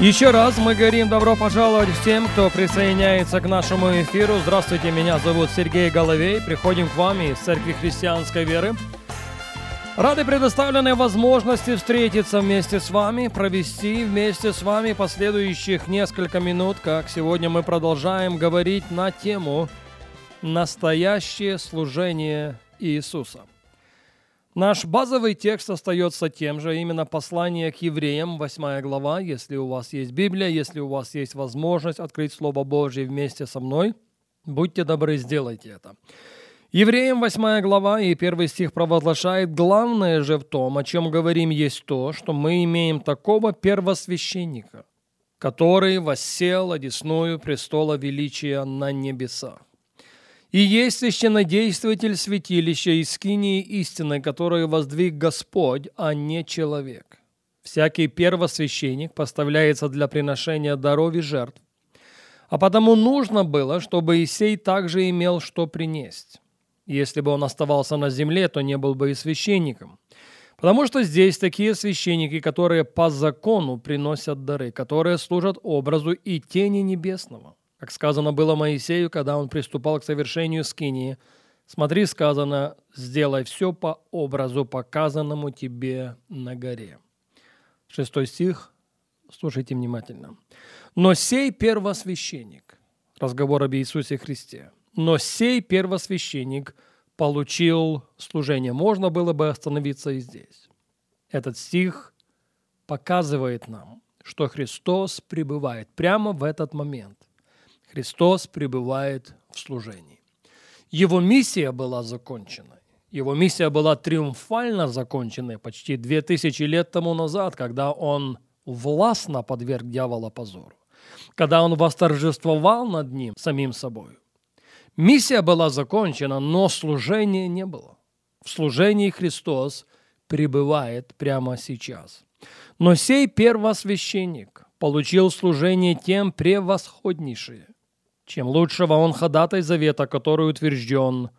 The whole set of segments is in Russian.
Еще раз мы говорим добро пожаловать всем, кто присоединяется к нашему эфиру. Здравствуйте, меня зовут Сергей Головей. Приходим к вам из Церкви Христианской Веры. Рады предоставленной возможности встретиться вместе с вами, провести вместе с вами последующих несколько минут, как сегодня мы продолжаем говорить на тему «Настоящее служение Иисуса». Наш базовый текст остается тем же, именно послание к евреям, 8 глава. Если у вас есть Библия, если у вас есть возможность открыть Слово Божье вместе со мной, будьте добры, сделайте это. Евреям 8 глава и 1 стих провозглашает, главное же в том, о чем говорим, есть то, что мы имеем такого первосвященника, который воссел одесную престола величия на небесах. И есть священнодействователь святилища и скинии истины, которую воздвиг Господь, а не человек. Всякий первосвященник поставляется для приношения даров и жертв. А потому нужно было, чтобы Исей также имел что принести. Если бы он оставался на земле, то не был бы и священником. Потому что здесь такие священники, которые по закону приносят дары, которые служат образу и тени небесного. Как сказано было Моисею, когда он приступал к совершению скинии, «Смотри, сказано, сделай все по образу, показанному тебе на горе». Шестой стих, слушайте внимательно. «Но сей первосвященник», разговор об Иисусе Христе, «но сей первосвященник получил служение». Можно было бы остановиться и здесь. Этот стих показывает нам, что Христос пребывает прямо в этот момент Христос пребывает в служении. Его миссия была закончена. Его миссия была триумфально закончена почти две тысячи лет тому назад, когда он властно подверг дьявола позору, когда он восторжествовал над ним самим собой. Миссия была закончена, но служения не было. В служении Христос пребывает прямо сейчас. Но сей первосвященник получил служение тем превосходнейшее, чем лучшего он ходатай завета, который утвержден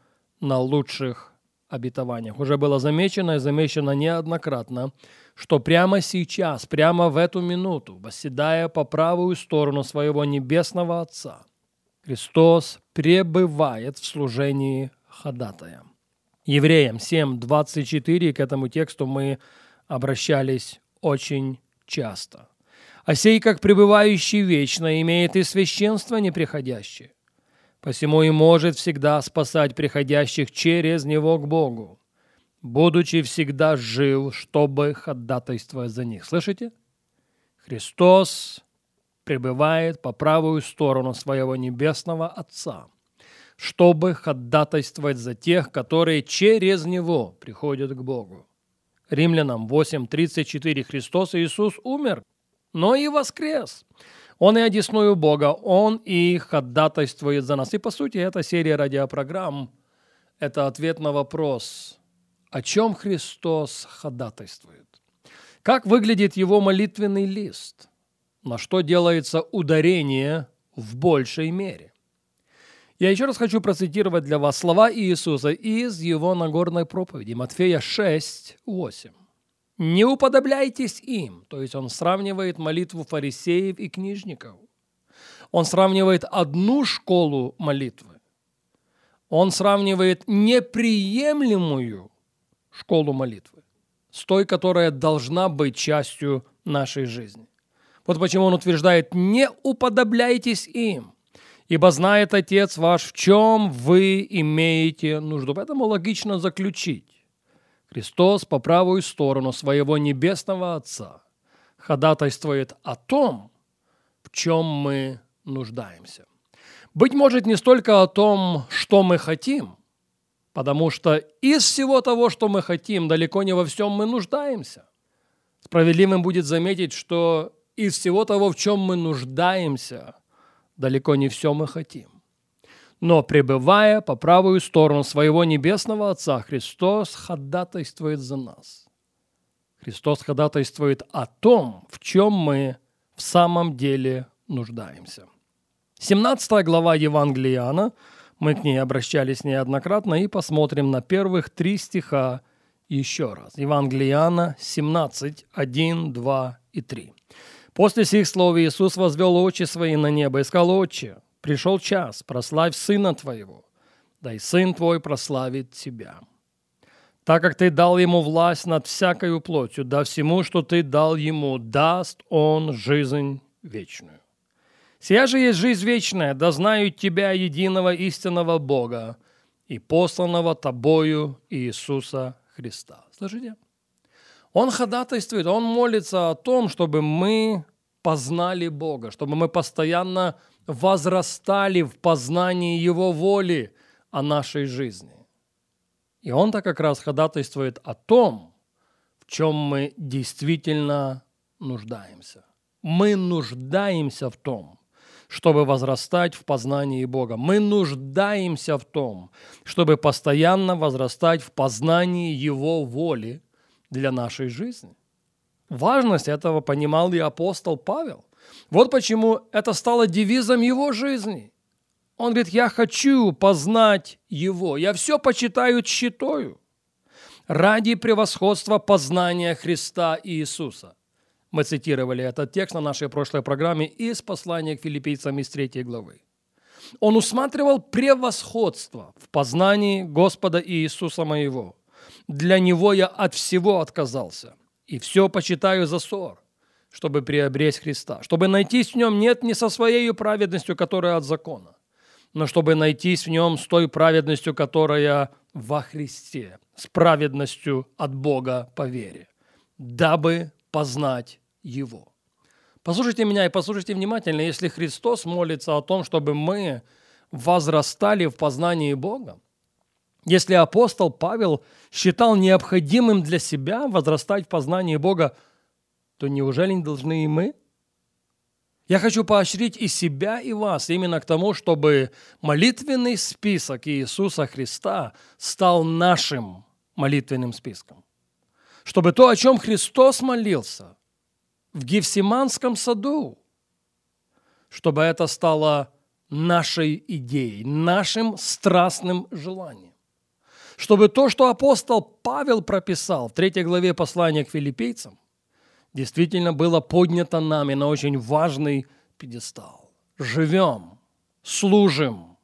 на лучших обетованиях. Уже было замечено и замечено неоднократно, что прямо сейчас, прямо в эту минуту, восседая по правую сторону своего небесного Отца, Христос пребывает в служении ходатая. Евреям 7.24 к этому тексту мы обращались очень часто – а сей, как пребывающий вечно, имеет и священство неприходящее. Посему и может всегда спасать приходящих через него к Богу, будучи всегда жив, чтобы ходатайствовать за них. Слышите? Христос пребывает по правую сторону своего небесного Отца, чтобы ходатайствовать за тех, которые через Него приходят к Богу. Римлянам 8.34 Христос Иисус умер – но и воскрес. Он и одесную Бога, Он и ходатайствует за нас. И, по сути, эта серия радиопрограмм – это ответ на вопрос, о чем Христос ходатайствует. Как выглядит его молитвенный лист? На что делается ударение в большей мере? Я еще раз хочу процитировать для вас слова Иисуса из его Нагорной проповеди, Матфея 6, 8. Не уподобляйтесь им. То есть он сравнивает молитву фарисеев и книжников. Он сравнивает одну школу молитвы. Он сравнивает неприемлемую школу молитвы с той, которая должна быть частью нашей жизни. Вот почему он утверждает, не уподобляйтесь им, ибо знает Отец ваш, в чем вы имеете нужду. Поэтому логично заключить, Христос по правую сторону своего небесного Отца ходатайствует о том, в чем мы нуждаемся. Быть может, не столько о том, что мы хотим, потому что из всего того, что мы хотим, далеко не во всем мы нуждаемся. Справедливым будет заметить, что из всего того, в чем мы нуждаемся, далеко не все мы хотим. Но пребывая по правую сторону своего небесного Отца, Христос ходатайствует за нас. Христос ходатайствует о том, в чем мы в самом деле нуждаемся. 17 глава Евангелия Иоанна, мы к ней обращались неоднократно, и посмотрим на первых три стиха еще раз. Евангелие Иоанна 17, 1, 2 и 3. После сих слов Иисус возвел очи свои на небо и сказал, «Отче, пришел час, прославь Сына Твоего, да и Сын Твой прославит Тебя. Так как Ты дал Ему власть над всякою плотью, да всему, что Ты дал Ему, даст Он жизнь вечную. Сия же есть жизнь вечная, да знают Тебя, единого истинного Бога, и посланного Тобою Иисуса Христа. Слышите? Он ходатайствует, он молится о том, чтобы мы познали Бога, чтобы мы постоянно возрастали в познании Его воли о нашей жизни. И он-то как раз ходатайствует о том, в чем мы действительно нуждаемся. Мы нуждаемся в том, чтобы возрастать в познании Бога. Мы нуждаемся в том, чтобы постоянно возрастать в познании Его воли для нашей жизни. Важность этого понимал и апостол Павел. Вот почему это стало девизом его жизни. Он говорит, я хочу познать его, я все почитаю читаю ради превосходства познания Христа Иисуса. Мы цитировали этот текст на нашей прошлой программе из послания к филиппийцам из 3 главы. Он усматривал превосходство в познании Господа Иисуса моего. Для Него я от всего отказался, и все почитаю за ссор, чтобы приобрести Христа, чтобы найтись в Нем нет не со своей праведностью, которая от закона, но чтобы найтись в Нем с той праведностью, которая во Христе, с праведностью от Бога по вере, дабы познать Его. Послушайте меня и послушайте внимательно, если Христос молится о том, чтобы мы возрастали в познании Бога, если апостол Павел считал необходимым для себя возрастать в познании Бога, то неужели не должны и мы? Я хочу поощрить и себя, и вас именно к тому, чтобы молитвенный список Иисуса Христа стал нашим молитвенным списком. Чтобы то, о чем Христос молился в Гефсиманском саду, чтобы это стало нашей идеей, нашим страстным желанием чтобы то, что апостол Павел прописал в третьей главе послания к филиппийцам, действительно было поднято нами на очень важный пьедестал. Живем, служим,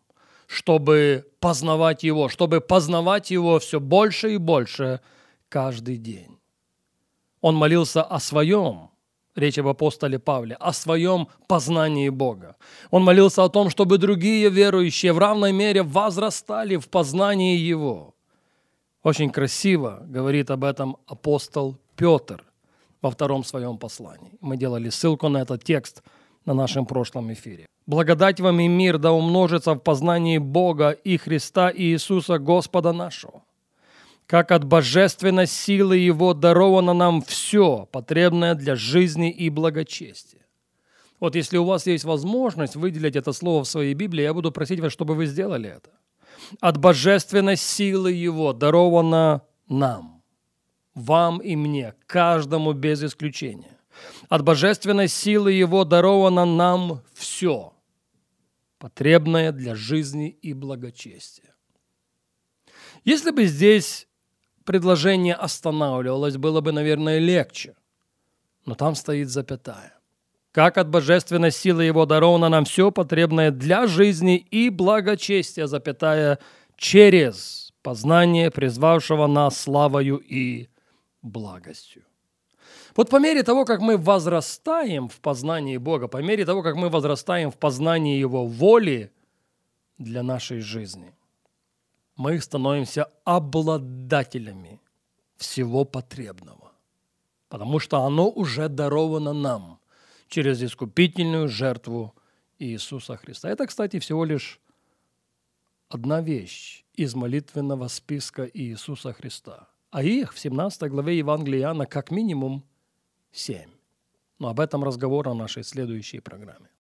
чтобы познавать Его, чтобы познавать Его все больше и больше каждый день. Он молился о своем, речь об апостоле Павле, о своем познании Бога. Он молился о том, чтобы другие верующие в равной мере возрастали в познании Его. Очень красиво говорит об этом апостол Петр во втором своем послании. Мы делали ссылку на этот текст на нашем прошлом эфире. «Благодать вам и мир да умножится в познании Бога и Христа и Иисуса Господа нашего, как от божественной силы Его даровано нам все, потребное для жизни и благочестия». Вот если у вас есть возможность выделить это слово в своей Библии, я буду просить вас, чтобы вы сделали это – от божественной силы Его даровано нам, вам и мне, каждому без исключения. От божественной силы Его даровано нам все, потребное для жизни и благочестия. Если бы здесь предложение останавливалось, было бы, наверное, легче. Но там стоит запятая как от божественной силы Его даровано нам все потребное для жизни и благочестия, запятая через познание призвавшего нас славою и благостью. Вот по мере того, как мы возрастаем в познании Бога, по мере того, как мы возрастаем в познании Его воли для нашей жизни, мы становимся обладателями всего потребного, потому что оно уже даровано нам – через искупительную жертву Иисуса Христа. Это, кстати, всего лишь одна вещь из молитвенного списка Иисуса Христа. А их в 17 главе Евангелия Иоанна как минимум семь. Но об этом разговор на нашей следующей программе.